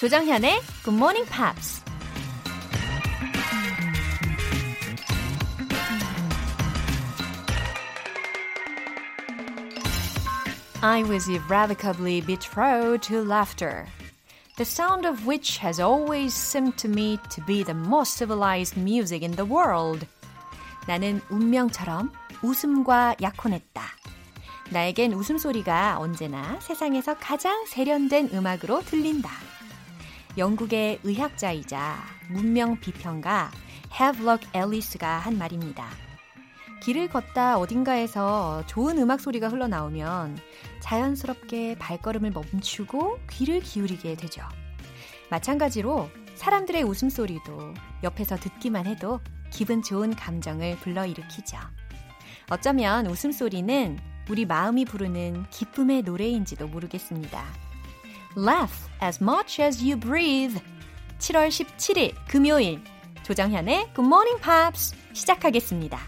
조정현의 Good Morning Pops. I was irrevocably betrothed to laughter, the sound of which has always seemed to me to be the most civilized music in the world. 나는 운명처럼 웃음과 약혼했다. 나에겐 웃음소리가 언제나 세상에서 가장 세련된 음악으로 들린다. 영국의 의학자이자 문명 비평가 해블럭 앨리스가 한 말입니다. 길을 걷다 어딘가에서 좋은 음악 소리가 흘러나오면 자연스럽게 발걸음을 멈추고 귀를 기울이게 되죠. 마찬가지로 사람들의 웃음소리도 옆에서 듣기만 해도 기분 좋은 감정을 불러일으키죠. 어쩌면 웃음소리는 우리 마음이 부르는 기쁨의 노래인지도 모르겠습니다. Laugh as much as you breathe. 7월 17일 금요일 조정현의 Good Morning Pops 시작하겠습니다.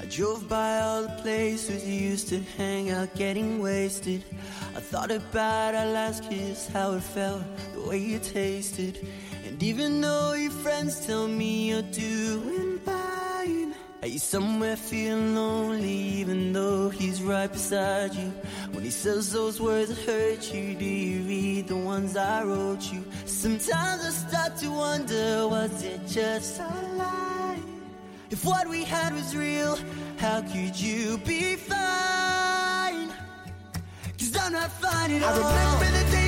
I drove by all the places you used to hang out getting wasted. I thought about our last kiss, how it felt, the way you tasted. and even though your friends tell me you're doing fine, are you somewhere feeling lonely even though he's right beside you? When he says those words that hurt you, do you read the ones I wrote you? Sometimes I start to wonder, was it just a lie? If what we had was real, how could you be fine? Cause I'm not fine at all. I remember the day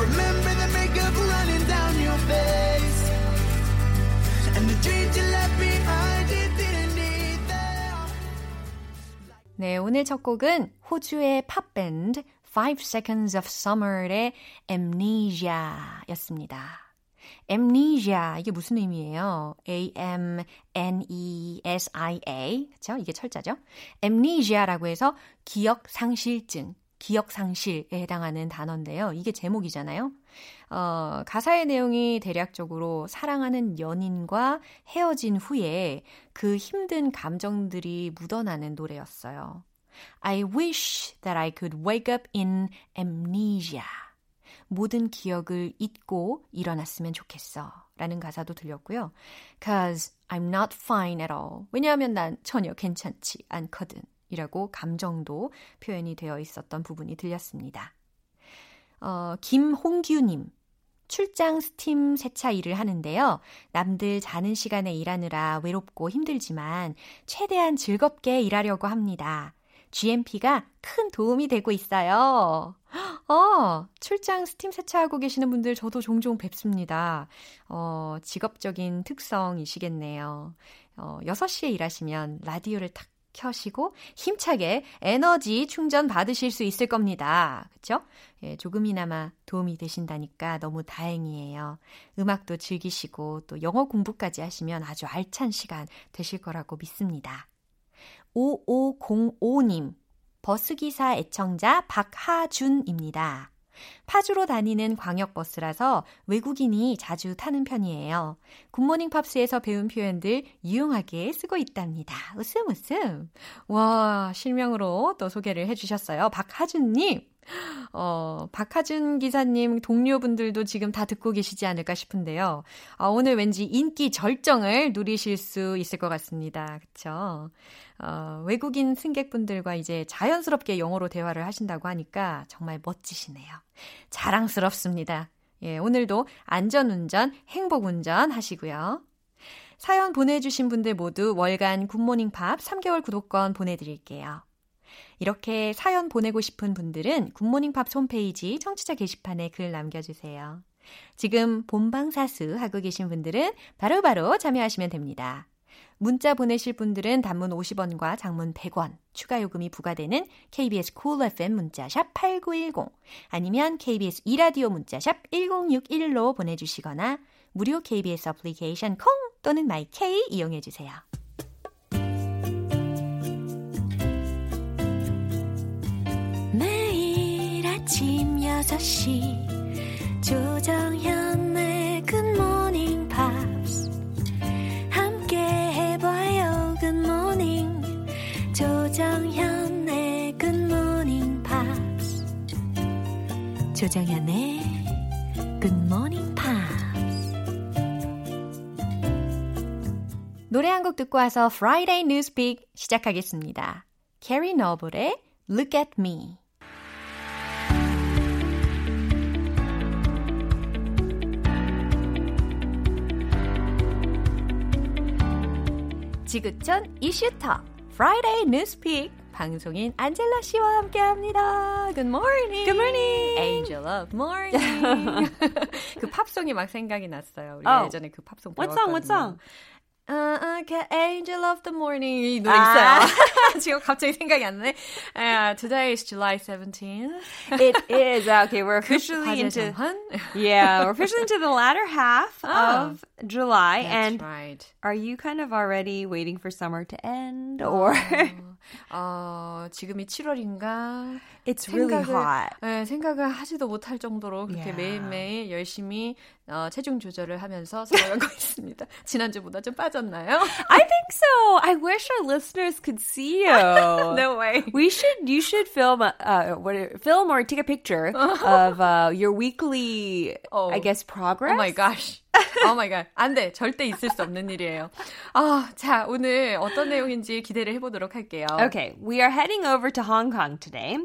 remember the makeup running down your face. And the dreams you left behind. 네, 오늘 첫 곡은 호주의 팝 밴드 Five Seconds of Summer의 Amnesia였습니다. amnesia 이게 무슨 의미예요? A M N E S I A 그렇죠? 이게 철자죠. amnesia라고 해서 기억 상실증, 기억 상실에 해당하는 단어인데요. 이게 제목이잖아요. 어, 가사의 내용이 대략적으로 사랑하는 연인과 헤어진 후에 그 힘든 감정들이 묻어나는 노래였어요. I wish that I could wake up in amnesia. 모든 기억을 잊고 일어났으면 좋겠어. 라는 가사도 들렸고요. Cause I'm not fine at all. 왜냐하면 난 전혀 괜찮지 않거든. 이라고 감정도 표현이 되어 있었던 부분이 들렸습니다. 어, 김홍규님. 출장 스팀 세차 일을 하는데요. 남들 자는 시간에 일하느라 외롭고 힘들지만 최대한 즐겁게 일하려고 합니다. GMP가 큰 도움이 되고 있어요. 어, 출장 스팀 세차하고 계시는 분들 저도 종종 뵙습니다. 어, 직업적인 특성이시겠네요. 어, 6시에 일하시면 라디오를 탁 켜시고 힘차게 에너지 충전 받으실 수 있을 겁니다. 그쵸? 예, 조금이나마 도움이 되신다니까 너무 다행이에요. 음악도 즐기시고 또 영어 공부까지 하시면 아주 알찬 시간 되실 거라고 믿습니다. 5505님, 버스기사 애청자 박하준입니다. 파주로 다니는 광역버스라서 외국인이 자주 타는 편이에요. 굿모닝 팝스에서 배운 표현들 유용하게 쓰고 있답니다. 웃음 웃음. 와, 실명으로 또 소개를 해주셨어요. 박하준님. 어, 박하준 기사님 동료분들도 지금 다 듣고 계시지 않을까 싶은데요. 아, 오늘 왠지 인기 절정을 누리실 수 있을 것 같습니다. 그쵸? 어, 외국인 승객분들과 이제 자연스럽게 영어로 대화를 하신다고 하니까 정말 멋지시네요. 자랑스럽습니다. 예, 오늘도 안전운전, 행복운전 하시고요. 사연 보내주신 분들 모두 월간 굿모닝 팝 3개월 구독권 보내드릴게요. 이렇게 사연 보내고 싶은 분들은 굿모닝 팝 홈페이지 청취자 게시판에 글 남겨주세요. 지금 본방사수 하고 계신 분들은 바로바로 바로 참여하시면 됩니다. 문자 보내실 분들은 단문 50원과 장문 100원, 추가 요금이 부과되는 KBS Cool FM 문자샵 8910 아니면 KBS 이라디오 문자샵 1061로 보내주시거나 무료 KBS 어플리케이션 콩 또는 My K 이용해 주세요. 매일 아침 6시 조정현의 굿모닝 조정현의 Good Morning Pops 조정현의 Good Morning Pops 노래 한 곡 듣고 와서 Friday Newspeak 시작하겠습니다. 캐리 너블의 Look at Me 지구촌 이슈터 Friday Newspeak 방송인 안젤라 씨와 함께합니다. Good morning. Good morning. Angel of Morning. 그 팝송이 막 생각이 났어요. 우리 Oh. 예전에 그 팝송 What song? What song? Uh, uh, Angel of the Morning 이 노래 아. 있어요. 지금 갑자기 생각이 안 나네. Uh, today is July 17th. It is okay. We're officially into 화제정한. yeah, we're officially into the latter half Oh. of July, That's and right. are you kind of already waiting for summer to end, or 어, 지금이 7월인가? it's really hot? 네, 생각을 하지도 못할 정도로 그렇게 Yeah. 매일매일 열심히 어, 체중 조절을 하면서 살아가고 있습니다. 지난주보다 좀 빠졌나요? I think so. I wish our listeners could see you. no way. We should. You should film. a- Uh, what? Film or take a picture of uh, your weekly. Oh. I guess progress. Oh my gosh. Oh my god. 안 돼. 절대 있을 수 없는 일이에요. 아, 자, 오늘 어떤 내용인지 기대를 해보도록 할게요. Okay, we are heading over to Hong Kong today.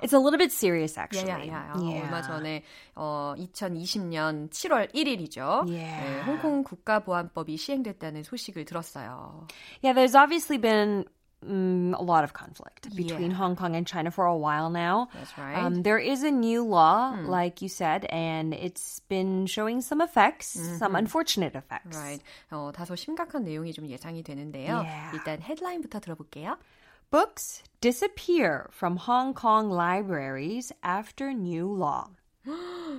It's a little bit serious, actually. 야야야. 얼마 전에 어, 2020년 7월 1일이죠. Yeah. 네, 홍콩 국가보안법이 시행됐다는 소식을 들었어요. Yeah, there's obviously been mm, a lot of conflict between Yeah. Hong Kong and China for a while now. That's right. Um, there is a new law, like you said, and it's been showing some effects, some unfortunate effects. Right. 어, 다소 심각한 내용이 좀 예상이 되는데요. Yeah. 일단 헤드라인부터 들어볼게요. Books disappear from Hong Kong libraries after new law.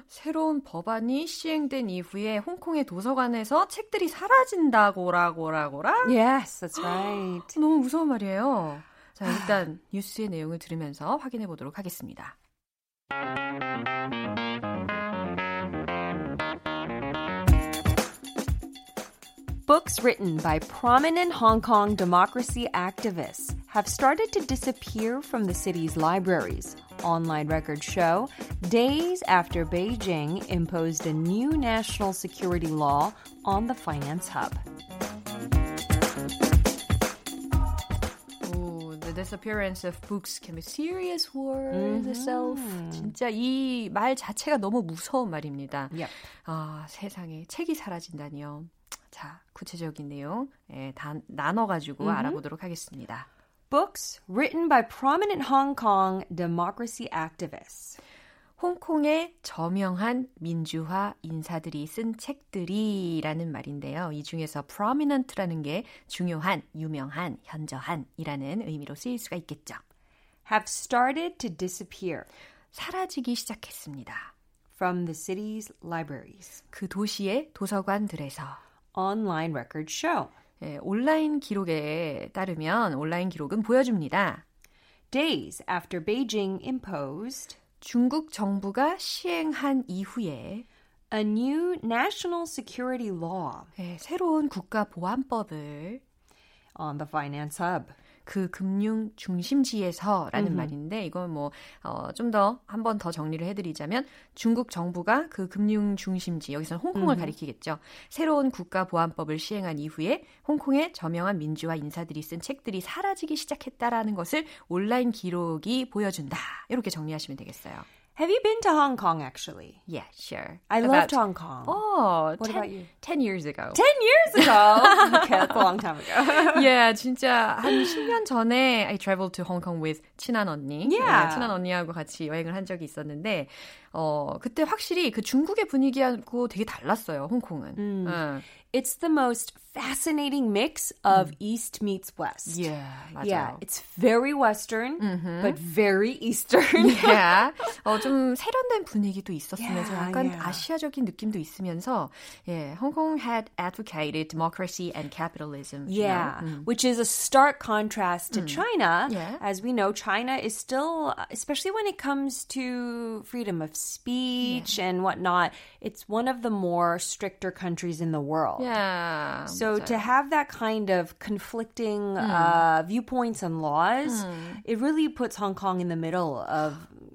새로운 법안이 시행된 이후에 홍콩의 도서관에서 책들이 사라진다고라고라고라? Yes, that's right. 너무 무서운 말이에요. 자, 일단 뉴스의 내용을 들으면서 확인해 보도록 하겠습니다. Books written by prominent Hong Kong democracy activists have started to disappear from the city's libraries. Online records show days after Beijing imposed a new national security law on the finance hub. disappearance of books can be serious word itself. 진짜 이 말 자체가 너무 무서운 말입니다. Yep. 아, 세상에 책이 사라진다니요. 자, 구체적인 내용 예, 다 나눠 가지고 알아보도록 하겠습니다. Books written by prominent Hong Kong democracy activists. 홍콩의 저명한 민주화 인사들이 쓴 책들이라는 말인데요. 이 중에서 prominent라는 게 중요한, 유명한, 현저한이라는 의미로 쓰일 수가 있겠죠. Have started to disappear 사라지기 시작했습니다. from the city's libraries. 그 도시의 도서관들에서 Online records show. 예, 온라인 기록에 따르면 온라인 기록은 보여줍니다. Days after Beijing imposed 중국 정부가 시행한 이후에 a new national security law 예, 새로운 국가 보안법을 on the finance hub. 그 금융 중심지에서라는 말인데 이건 뭐좀 더 한 번 더 정리를 해드리자면 중국 정부가 그 금융 중심지 여기서는 홍콩을 가리키겠죠. 새로운 국가 보안법을 시행한 이후에 홍콩의 저명한 민주화 인사들이 쓴 책들이 사라지기 시작했다라는 것을 온라인 기록이 보여준다. 이렇게 정리하시면 되겠어요. Have you been to Hong Kong actually? Yeah, sure. I About- loved Hong Kong. Oh, What 10, about you? 10 years ago. 10 years ago. okay, that's a long time ago. yeah, 진짜 한 10년 전에 I traveled to Hong Kong with 친한 언니. Yeah. 네, 친한 언니하고 같이 여행을 한 적이 있었는데 어, 그때 확실히 그 중국의 분위기하고 되게 달랐어요, 홍콩은. 응. It's the most fascinating mix of East meets West. Yeah, 맞아요. Yeah, it's very Western, but very Eastern. yeah. 어, 좀 세련된 분위기도 있었으면서 Yeah, 약간 yeah. 아시아적인 느낌도 있으면서 예, Hong Kong had advocated democracy and capitalism. you Yeah, know? 음. which is a stark contrast to China. Yeah. As we know, China is still, especially when it comes to freedom of speech and whatnot, it's one of the more stricter countries in the world. Yeah. So 맞아요. to have that kind of conflicting uh, viewpoints and laws, it really puts Hong Kong in the middle of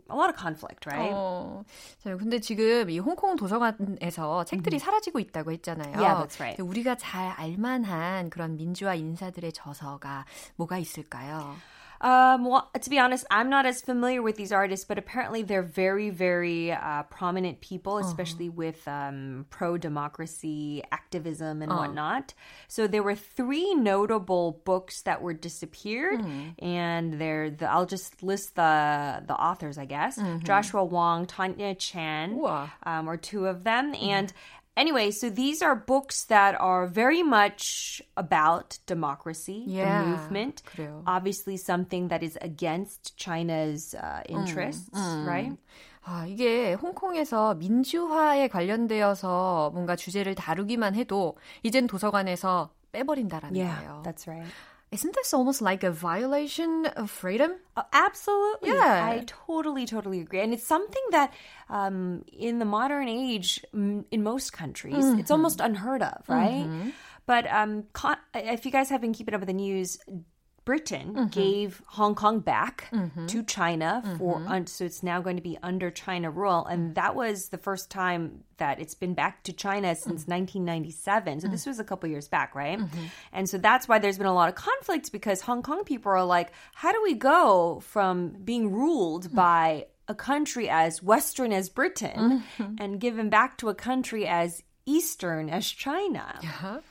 a lot of conflict, right? 어, 자, 근데 지금 이 홍콩 도서관에서 책들이 사라지고 있다고 했잖아요. Yeah, that's right. 우리가 잘 알만한 그런 민주화 인사들의 저서가 뭐가 있을까요? Um, well, to be honest, I'm not as familiar with these artists, but apparently they're very, very uh, prominent people, especially with um, pro democracy activism and whatnot. So there were three notable books that were disappeared, and they're the, I'll just list the the authors, I guess. Joshua Wong, Tanya Chan, um, are two of them, and. Anyway, so these are books that are very much about democracy, Yeah, the movement. 그래요. Obviously, something that is against China's uh, interests, right? 아, 이게 홍콩에서 민주화에 관련되어서 뭔가 주제를 다루기만 해도 이젠 도서관에서 빼버린다라는 Yeah, 거예요. that's right. Isn't this almost like a violation of freedom? Uh, absolutely. Yeah. I totally, totally agree. And it's something that um, in the modern age, m- in most countries, it's almost unheard of, right? But um, con- if you guys have been keeping up with the news, Britain mm-hmm. gave Hong Kong back mm-hmm. to China for mm-hmm. un- so it's now going to be under China rule, and that was the first time that it's been back to China since 1997. So this was a couple years back, right? And so that's why there's been a lot of conflict because Hong Kong people are like, how do we go from being ruled by a country as Western as Britain and given back to a country as Eastern as China? Uh-huh.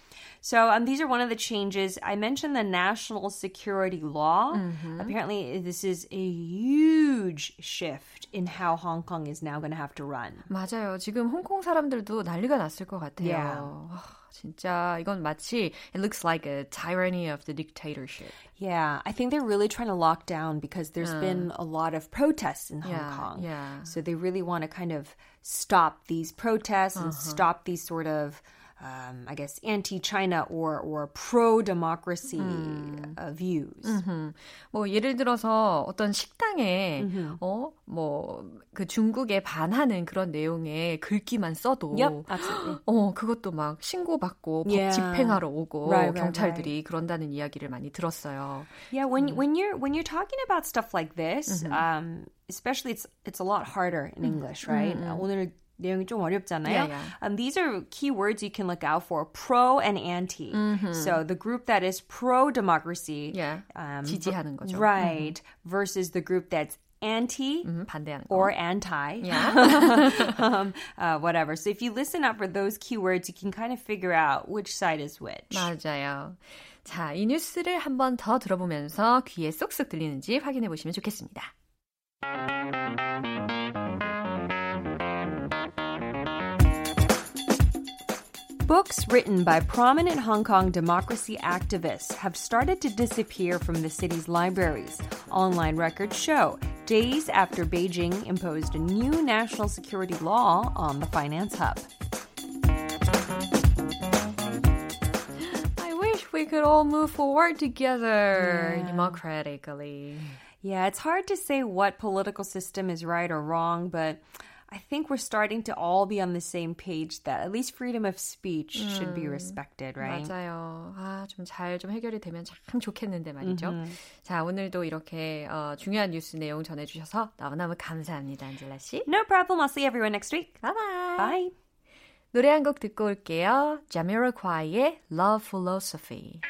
So um, these are one of the changes. I mentioned the national security law. Apparently, this is a huge shift in how Hong Kong is now going to have to run. 맞아요. 지금 홍콩 사람들도 난리가 났을 것 같아요. Yeah. 아, 진짜 이건 마치 it looks like a tyranny of the dictatorship. Yeah, I think they're really trying to lock down because there's been a lot of protests in Hong Yeah, Kong. yeah. So they really want to kind of stop these protests and stop these sort of, um, I guess, anti-China or or pro-democracy uh, views. 뭐 예를 들어서 어떤 식당에 어뭐 그 중국에 반하는 그런 내용의 글귀만 써도 Yep. 어 그것도 막 신고받고 법 Yeah. 집행하러 오고 Right, right, 경찰들이 그런다는 이야기를 많이 들었어요. Yeah, when when you're when you're talking about stuff like this, um, especially it's it's a lot harder in English, right? Uh, 오늘 내용이 좀 어렵잖아요. Yeah, yeah. Um, these are keywords you can look out for: pro and anti. So the group that is pro democracy, Yeah. um, 지지하는 거죠. right, versus the group that's anti. 음, 반대하는 거. Or anti, um, uh, whatever. So if you listen up for those keywords, you can kind of figure out which side is which. 맞아요. 자, 이 뉴스를 한 번 더 들어보면서 귀에 쏙쏙 들리는지 확인해 보시면 좋겠습니다. Books written by prominent Hong Kong democracy activists have started to disappear from the city's libraries. Online records show days after Beijing imposed a new national security law on the finance hub. I wish we could all move forward together democratically. Yeah, it's hard to say what political system is right or wrong, but I think we're starting to all be on the same page that at least freedom of speech should be respected, right? 맞아요. 아, 좀 잘 좀 해결이 되면 참 좋겠는데 말이죠. 자, 오늘도 이렇게 어, 중요한 뉴스 내용 전해주셔서 너무너무 감사합니다, 안젤라 씨. No problem. I'll see everyone next week. 바이바이. Bye. 노래 한 곡 듣고 올게요. Jamiroquai의 Love Philosophy.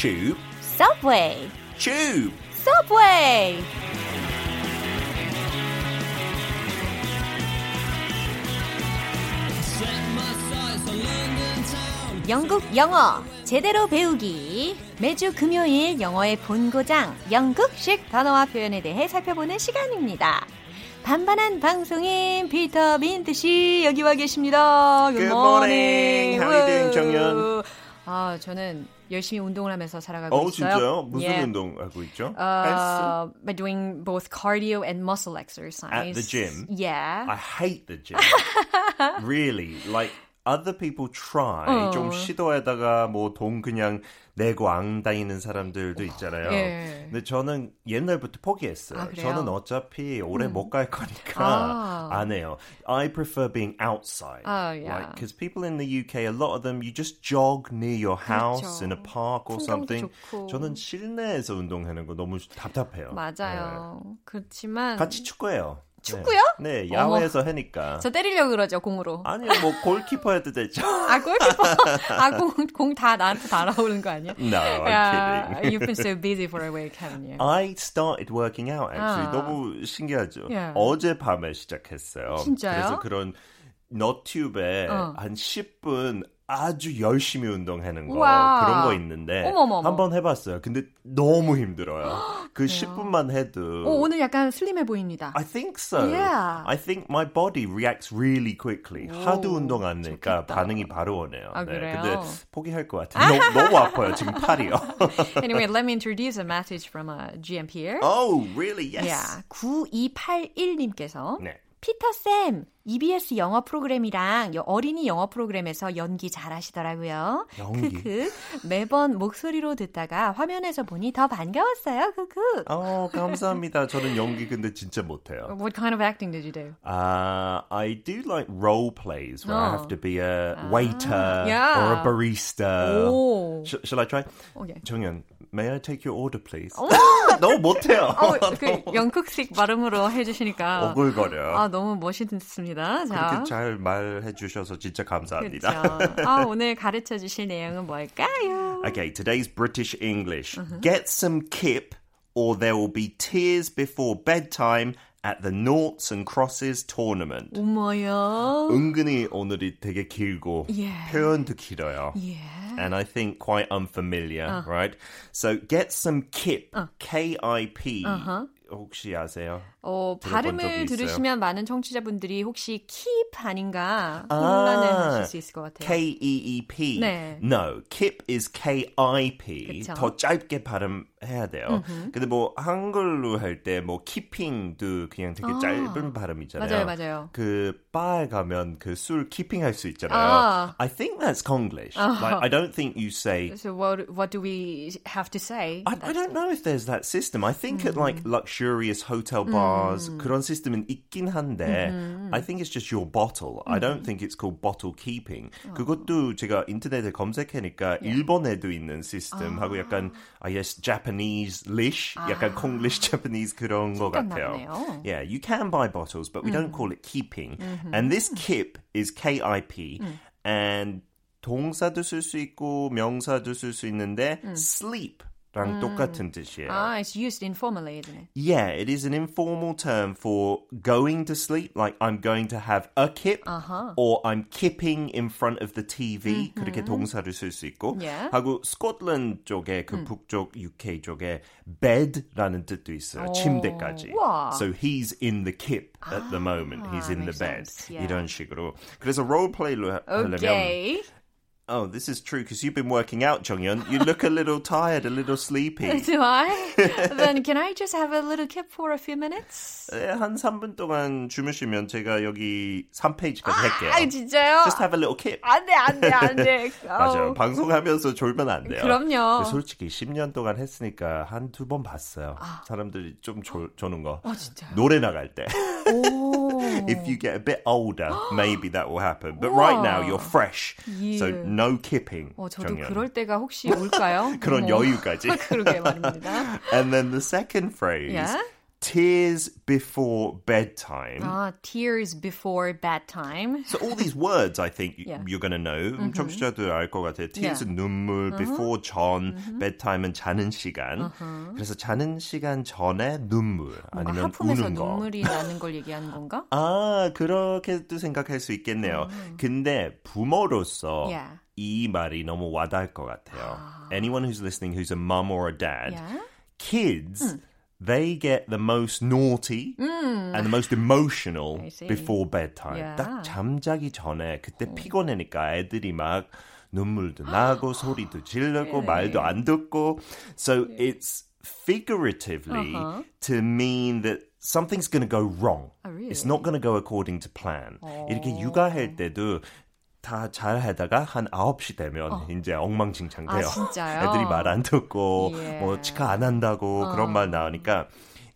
Tube, subway, tube. subway. 영국 영어 제대로 배우기 매주 금요일 영어의 본고장 영국식 단어와 표현에 대해 살펴보는 시간입니다. 반반한 방송인 피터 민트 씨 여기 와 계십니다. Good morning. How are you doing, 정연? 아 저는 열심히 운동을 하면서 살아가고 어, 있어요. 진짜요? 무슨 Yeah. 운동 하고 있죠? Uh, by doing both cardio and muscle exercise. At the gym? Yeah. I hate the gym. really. Like other people try 어. 좀 시도하다가 뭐 돈 그냥 내고 안 다니는 사람들도 있잖아요. 예. 근데 저는 옛날부터 포기했어요. 아? 저는 어차피 오래 못갈 거니까 아. 안 해요. I prefer being outside. 아, yeah. Like because people in the UK, a lot of them, you just jog near your house 그렇죠. in a park or something. 좋고. 저는 실내에서 운동하는 거 너무 답답해요. 맞아요. 그렇지만 네. 같이 축구해요. 축구요? 네, 네 야외에서 하니까. 저 때리려고 그러죠 공으로. 아니요, 뭐 골키퍼 해도 되죠. 아 골키퍼 아공 다 나한테 달아오는 거 아니야? No, I'm kidding. you've been so busy for a week, haven't you? I started working out actually. 아. 너무 신기하죠. Yeah. 어젯밤에 시작했어요. 진짜요? 그래서 그런 너튜브에 어. 한 10분 아주 열심히 운동하는 거 우와. 그런 거 있는데 어머머머. 한번 해봤어요. 근데 너무 힘들어요. 그 10분만 해도 오, 오늘 약간 슬림해 보입니다. I think so. Yeah. I think my body reacts really quickly. 하도 운동 안 하니까. 반응이 바로 오네요. 아, 네, 그래요? 근데 포기할 것 같아요. 너무, 너무 아파요. 지금 팔이요. anyway, let me introduce a message from a GM here. oh, really? Yes. Yeah, 9281님께서 네. 피터쌤, EBS 영어 프로그램이랑 여- 어린이 영어 프로그램에서 연기 잘 하시더라고요. 연기? 크크. 매번 목소리로 듣다가 화면에서 보니 더 반가웠어요. 크크. 어, 감사합니다. 저는 연기 근데 진짜 못해요. What kind of acting did you do? Uh, I do like role plays where I Oh. have to be a waiter yeah. or a barista. 오. Sh- shall I try? Okay. 정연, may I take your order, please? 너무 못해요. 어, 그 영국식 발음으로 해주시니까 오글거려. 아 너무 멋있습니다. 자, 그렇게 잘 말해 주셔서 진짜 감사합니다. 그렇죠. 아 오늘 가르쳐 주실 내용은 뭘까요? Okay, today's British English. Uh-huh. Get some kip or there will be tears before bedtime at the noughts and crosses tournament. 어머요. 은근히 오늘이 되게 길고 Yeah. 표현도 길어요. Yeah. And I think quite unfamiliar, Uh. right? So get some kip, Uh. K-I-P. Uh-huh. 혹시 아세요? 어, 발음을? 들으시면 많은 청취자분들이 혹시 keep 아닌가 혼란을 하실 수 있을 것 같아요. K-E-E-P. 네. No, kip is K-I-P. 그쵸. 더 짧게 발음해야 돼요. 근데 뭐 한글로 할 때 뭐 keeping도 그냥 되게 짧은 발음이잖아요. 맞아요, 맞아요. 그 바에 가면 그 술 keeping 할 수 있잖아요. 아. I think that's Konglish. Like I don't think you say So what what do we have to say? I, I don't know if there's that system. I think at like luxurious hotel bars, 그런 시스템은 있긴 한데, I think it's just your bottle. I don't think it's called bottle keeping. 그것도 제가 인터넷에 검색하니까 일본에도 있는 시스템하고 약간 I guess Japanese-ish, 약간 Konglish Japanese 그런 거 약간 같아요. 나네요. Yeah, you can buy bottles, but we don't call it keeping. And this kip is K-I-P, and 동사도 쓸 수 있고 명사도 쓸 수 있는데 sleep 랑 똑같은 뜻이에요. Ah, it's used informally, isn't it? Yeah, it is an informal term for going to sleep, like I'm going to have a kip, or I'm kipping in front of the TV. 그렇게 동사를 쓸 수 있고, Yeah. 하고 스코틀랜드 쪽에 그 북쪽 UK 쪽에 bed라는 뜻도 있어요. 침대까지. 우와. So he's in the kip at the moment. He's in the makes bed. sense. Yeah. 이런 식으로. 그래서 롤플레이로 하- 하려면 Okay. Oh, this is true because you've been working out, Jonghyun. You look a little tired, a little sleepy. Do I? then can I just have a little kip for a few minutes? 네, 한 3분 동안 주무시면 제가 여기 3페이지까지 할게요. 아, 진짜요? Just have a little kip. 안 돼, 안 돼, 안 돼. 맞아요. 방송하면서 졸면 안 돼요. 그럼요. 솔직히 10년 동안 했으니까 한 두 번 봤어요. 아. 사람들이 좀 졸, 조는 거. 어, 진짜요? 노래 나갈 때. 오. If you get a bit older, maybe that will happen. But right now, 우와. you're fresh. So 예. no kipping. 어, 저도 정연. 그럴 때가 혹시 올까요? 그런 어머. 여유까지. 그러게 말입니다. And then the second phrase Yeah? Tears before bedtime. 아, tears before bedtime. So all these words, I think Yeah. you're going to know. 청취자들 알것 같아요. Tears Yeah. 은 눈물, before 전, bedtime은 자는 시간. 그래서 자는 시간 전에 눈물 아니면 우는 거. 눈물이 나는 걸 얘기하는 건가? 아, 그렇게도 생각할 수 있겠네요. 근데 부모로서 Yeah. 이 말이 너무 와닿을 것 같아요. Anyone who's listening who's a mum or a dad, kids, they get the most naughty and the most emotional I see. before bedtime. Yeah. 딱 잠자기 전에 그때 피곤하니까 애들이 막 눈물도 나고 소리도 지르고 말도 안 듣고. So it's figuratively Uh-huh. to mean that something's going to go wrong. Oh, really? It's not going to go according to plan. 이렇게 육아할 때도 다 잘 하다가 한 9시 되면 이제 엉망진창 돼요. 아? 애들이 말 안 듣고 예. 뭐 치카 안 한다고 그런 말 나오니까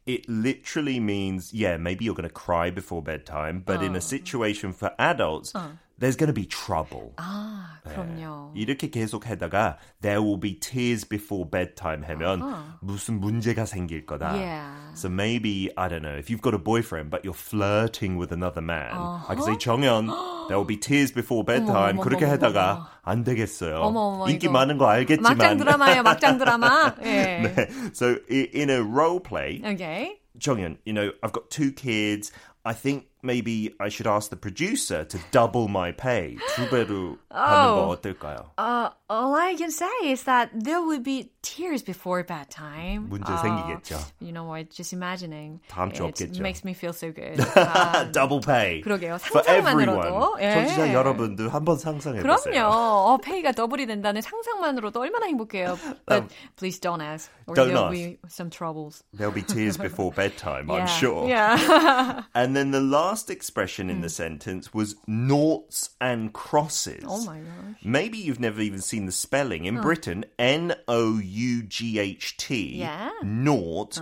it literally means yeah, maybe you're going to cry before bedtime, but in a situation for adults there's going to be trouble. 아, 그럼요. 이렇게 계속 하다가 there will be tears before bedtime 하면 무슨 문제가 생길 거다. Yeah. So maybe I don't know if you've got a boyfriend but you're flirting with another man. I can say 정연 there will be tears before bedtime. 어머, 그렇게 어머, 하다가 안 되겠어요. 어머, 어머, 인기 이거. 많은 거 알겠지만. 막장 드라마예요, 막장 드라마. 예. so i- in a role play, Okay. 정연, you know, I've got two kids. I think maybe I should ask the producer to double my pay. 두 배로 하는 거 어떨까요? Uh, all I can say is that there will be tears before bedtime. 문제 Uh, 생기겠죠. You know what? Just imagining. 다음 주 It 없겠죠. makes me feel so good. 아, double pay. 그러게요. For everyone. 상상만으로도. 예. 청취자 여러분도 한번 상상해 보세요. 그럼요. 어, 페이가 더블이 된다는 상상만으로도 얼마나 행복해요. But please don't ask. Or Don't there'll ask. be some troubles. There'll be tears before bedtime, I'm Yeah. sure. Yeah. And then the last expression in the sentence was noughts and crosses. oh my gosh. Maybe you've never even seen the spelling. In Britain, N O U G H T, Yeah. naught,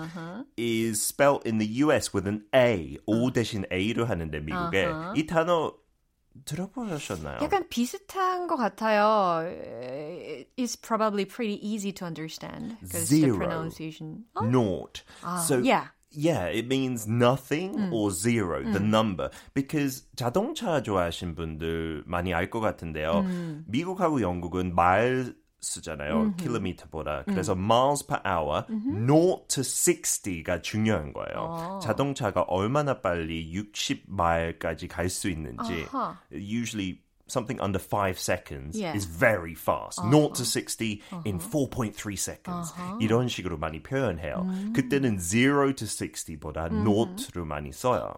is spelt in the US with an A. O 대신 A로 하는데 미국에 이 단어 들어보셨나요? 약간 비슷한 것 같아요. It's probably pretty easy to understand because the Zero. pronunciation. 어? naught. so yeah. Yeah, it means nothing or zero, the number. Because 자동차 좋아하신 분들 많이 알 것 같은데요. 미국하고 영국은 말 쓰잖아요. 킬로미터보다. 그래서 miles per hour, 0 to 60가 중요한 거예요. 자동차가 얼마나 빨리 60마일까지 갈 수 있는지. 아하. Usually something under 5 seconds Yeah. is very fast. 0 to 60 in 4.3 seconds. 이런 식으로 많이 표현해요. 그때는 0 to 60보다 note로 많이 써요.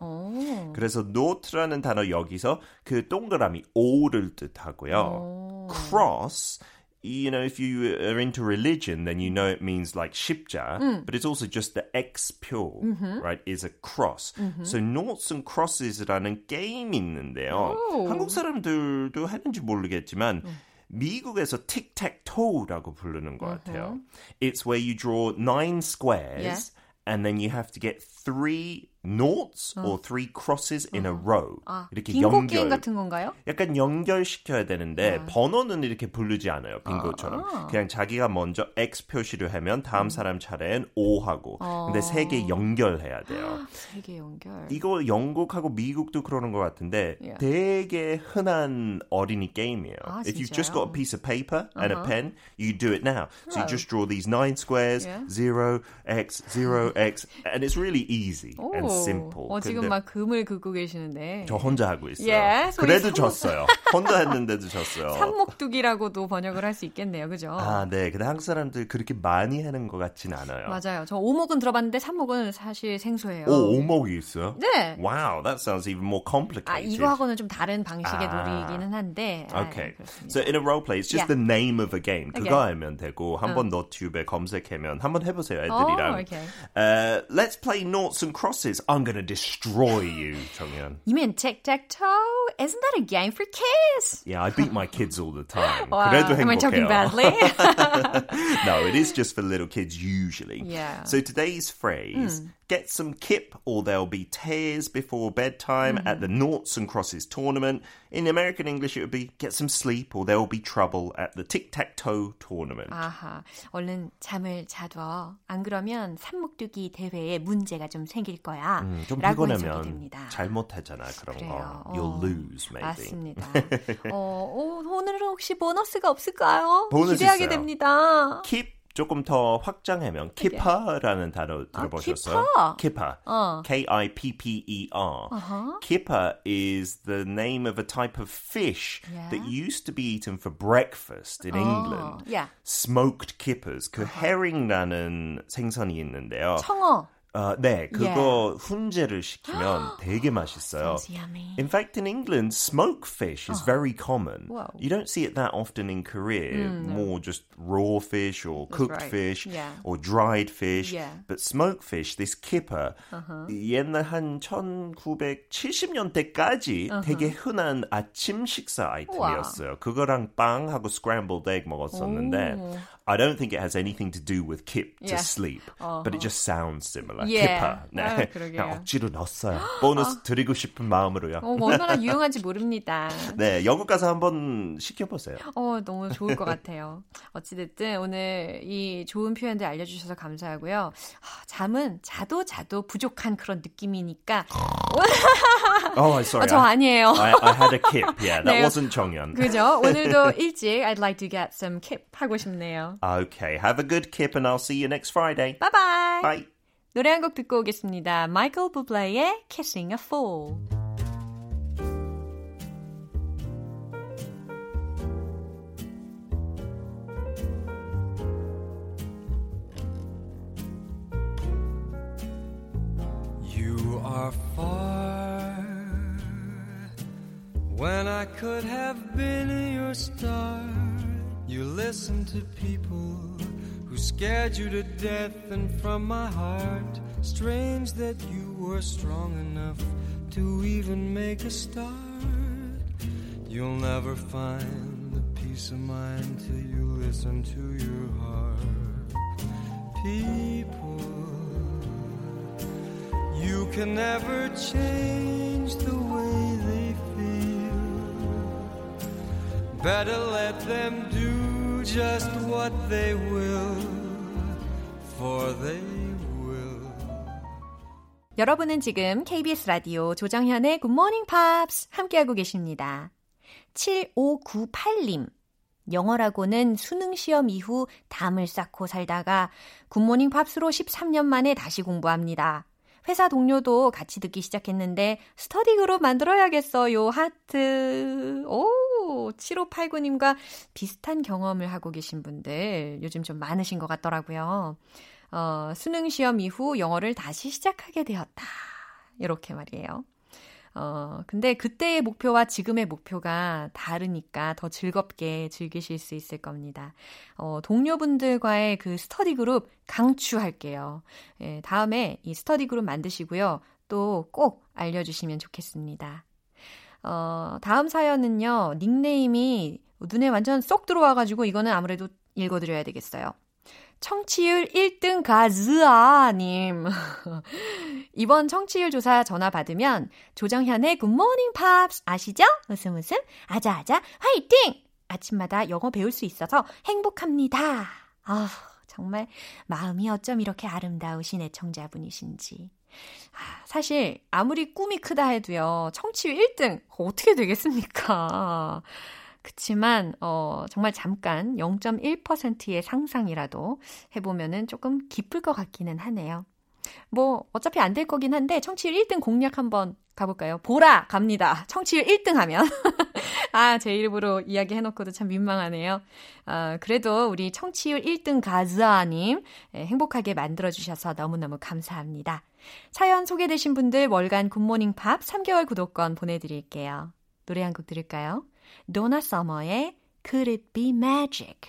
그래서 note라는 단어 여기서 그 동그라미 O를 뜻하고요. cross you know, if you are into religion, then you know it means like 십자, but it's also just the X 표, right, is a cross. So noughts and crosses라는 게임이 있는데요. 한국 사람들도 하는지 모르겠지만 미국에서 tic-tac-toe라고 부르는 것 같아요. It's where you draw nine squares Yeah. and then you have to get three noughts or three crosses in a row. 아, 이렇게 연결. 게임 같은 건가요? 약간 연결시켜야 되는데 번호는 이렇게 부르지 않아요 빙고처럼 그냥 자기가 먼저 X 표시를 하면 다음 사람 차례엔 O 하고 근데 세 개 연결해야 돼요 세계 연결. 이거 영국하고 미국도 그러는 것 같은데 Yeah. 되게 흔한 어린이 게임이에요 아, If you've just got a piece of paper and a pen you do it now so you Oh. just draw these nine squares Yeah. 0, X, 0, X and it's really easy and 오, simple 어, 지금 막 금을 긋고 계시는데. 저 혼자 하고 있어요. 예, 그래도 삼- 졌어요. 혼자 했는데도 졌어요. 삼목두기라고도 번역을 할 수 있겠네요. 그죠? 아, 네. 근데 한국 사람들 그렇게 많이 하는 것 같진 않아요. 맞아요. 저 오목은 들어봤는데 삼목은 사실 생소해요. 오, 오목이 있어요? 네. Wow, that sounds even more complicated. 아, 이거하고는 좀 다른 방식의 아. 놀이기는 한데. 아, Okay. 그렇습니다. So in a role play, it's just Yeah. the name of a game. 그거 Okay. 알면 되고 한번 너튜브에 검색하면 한번 해보세요 어, 애들이랑. okay. Uh, let's play noughts and crosses. I'm going to destroy you, Chonghyun. You mean tic-tac-toe? Isn't that a game for kids? Yeah, I beat my kids all the time. wow. Am I talking badly? no, it is just for little kids usually. Yeah. So today's phrase mm. get some kip or there'll be tears before bedtime mm-hmm. at the noughts and crosses tournament. In American English, it would be get some sleep or there'll be trouble at the tic-tac-toe tournament. 아하, 얼른 잠을 자둬. 안 그러면 삼목두기 대회에 문제가 좀 생길 거야. 음, 좀 피곤하면 잘못했잖아 그런 그래요. 거. You'll 어, lose, maybe. 맞습니다. 어, 오, 오늘은 혹시 보너스가 없을까요? 보너스 기대하게 있어요. 됩니다. Keep 조금 더 확장하면 키파라는 단어 들어보셨어요? 아, 키파. 어. K-I-P-P-E-R. Uh-huh. Kippa is the name of a type of fish yeah. that used to be eaten for breakfast in oh, England. Yeah. Smoked kippers. 그 uh-huh. 헤링라는 생선이 있는데요. 청어. 어, 네, 그거 yeah. 훈제를 시키면 되게 맛있어요. In fact, in England, smoked fish is oh. very common. Whoa. You don't see it that often in Korea. Mm, no. More just raw fish or That's cooked right. fish yeah. or dried fish. Yeah. But smoked fish, this kipper, uh-huh. 옛날 한 1970년대까지 uh-huh. 되게 흔한 아침 식사 아이템이었어요. 우와. 그거랑 빵하고 scrambled egg 먹었었는데 오. I don't think it has anything to do with kip to yeah. sleep, uh-huh. but it just sounds similar. Yeah. 키파. 네. 아, 그냥 억지로 넣었어요. 보너스 드리고 싶은 마음으로요. 어, 얼마나 유용한지 모릅니다. 네, 영국 가서 한번 시켜보세요. 어, 너무 좋을 것 같아요. 어찌됐든 오늘 이 좋은 표현들 알려주셔서 감사하고요. 잠은 자도 자도 부족한 그런 느낌이니까. oh, sorry. 어, 저 아니에요. I, I had a kip. Yeah, that 네. wasn't 정연. 그죠? 오늘도 일찍 I'd like to get some kip 하고 싶네요. Okay, have a good kip and I'll see you next Friday. Bye bye. 노래 한 곡 듣고 오겠습니다. 마이클 부블레의 Kissing a Fool. You are far when I could have been your star. You listen to people who scared you to death, and from my heart, strange that you were strong enough to even make a start. You'll never find the peace of mind till you listen to your heart. People, you can never change the way they feel. Better let them do just what they will, for they. 여러분은 지금 KBS 라디오 조정현의 Good Morning 함께하고 계십니다. 7598님. 영어라고는 수능 시험 이후 담을 쌓고 살다가 굿모닝 팝스로 13년 만에 다시 공부합니다. 회사 동료도 같이 듣기 시작했는데 스터디 그룹 만들어야겠어요. 하트. 오, 7589님과 비슷한 경험을 하고 계신 분들 요즘 좀 많으신 것 같더라고요. 어, 수능 시험 이후 영어를 다시 시작하게 되었다. 이렇게 말이에요. 어, 근데 그때의 목표와 지금의 목표가 다르니까 더 즐겁게 즐기실 수 있을 겁니다. 어, 동료분들과의 그 스터디 그룹 강추할게요. 예, 다음에 이 스터디 그룹 만드시고요. 또 꼭 알려주시면 좋겠습니다. 어, 다음 사연은요, 닉네임이 눈에 완전 쏙 들어와가지고 이거는 아무래도 읽어드려야 되겠어요. 청취율 1등 가즈아님. 이번 청취율 조사 전화 받으면 조정현의 굿모닝 팝스 아시죠? 웃음 웃음 아자아자 화이팅! 아침마다 영어 배울 수 있어서 행복합니다. 아, 정말 마음이 어쩜 이렇게 아름다우신 애청자분이신지. 아, 사실 아무리 꿈이 크다 해도요. 청취율 1등 어떻게 되겠습니까? 그치만, 어, 정말 잠깐 0.1%의 상상이라도 해보면은 조금 기쁠 것 같기는 하네요. 뭐, 어차피 안 될 거긴 한데, 청취율 1등 공략 한번 가볼까요? 보라! 갑니다. 청취율 1등 하면. 아, 제 이름으로 이야기 해놓고도 참 민망하네요. 아, 그래도 우리 청취율 1등 가즈아님, 예, 행복하게 만들어주셔서 너무너무 감사합니다. 사연 소개되신 분들 월간 굿모닝 팝 3개월 구독권 보내드릴게요. 노래 한 곡 들을까요? 도나 서머의 Could It Be Magic?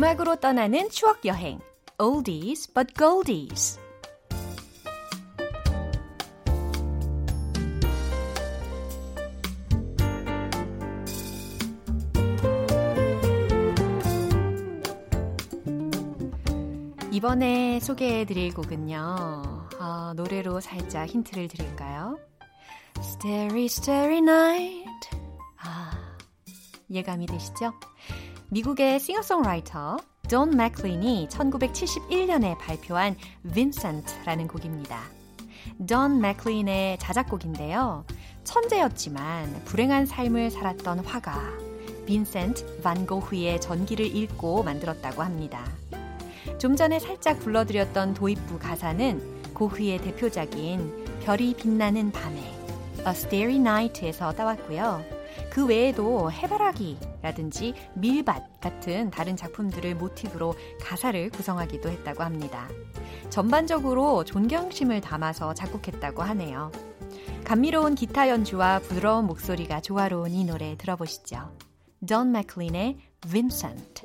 음악으로 떠나는 추억 여행. Oldies but Goldies. 이번에 소개해드릴 곡은요. 어, 노래로 살짝 힌트를 드릴까요? Starry, Starry Night. 아, 예감이 되시죠? 미국의 싱어송라이터 돈 맥클린이 1971년에 발표한 Vincent라는 곡입니다. 돈 맥클린의 자작곡인데요. 천재였지만 불행한 삶을 살았던 화가 빈센트 반 고흐의 전기를 읽고 만들었다고 합니다. 좀 전에 살짝 불러드렸던 도입부 가사는 고흐의 대표작인 별이 빛나는 밤에 A Starry Night에서 따왔고요. 그 외에도 해바라기라든지 밀밭 같은 다른 작품들을 모티브로 가사를 구성하기도 했다고 합니다. 전반적으로 존경심을 담아서 작곡했다고 하네요. 감미로운 기타 연주와 부드러운 목소리가 조화로운 이 노래 들어보시죠. Don McLean의 Vincent.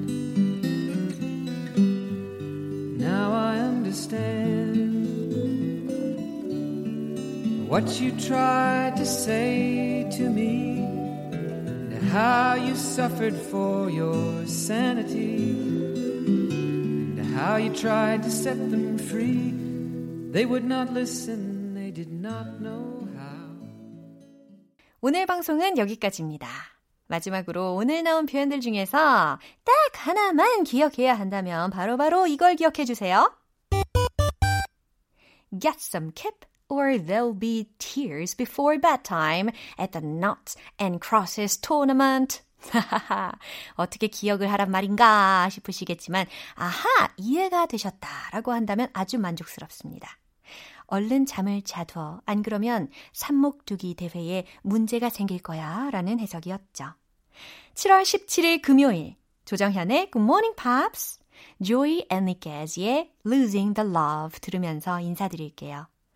What you tried to say to me, and how you suffered for your sanity, and how you tried to set them free. They would not listen, they did not know how. 오늘 방송은 여기까지입니다. 마지막으로 오늘 나온 표현들 중에서 딱 하나만 기억해야 한다면 바로바로 바로 이걸 기억해 주세요. Get some kip or there'll be tears before bedtime at the Nuts and Crosses tournament. 어떻게 기억을 하란 말인가 싶으시겠지만, 아하, 이해가 되셨다라고 한다면 아주 만족스럽습니다. 얼른 잠을 자둬. 안 그러면 삽목두기 대회에 문제가 생길 거야. 라는 해석이었죠. 7월 17일 금요일 조정현의 Good Morning Pops, Joey Enriquez의 Losing the Love 들으면서 인사드릴게요.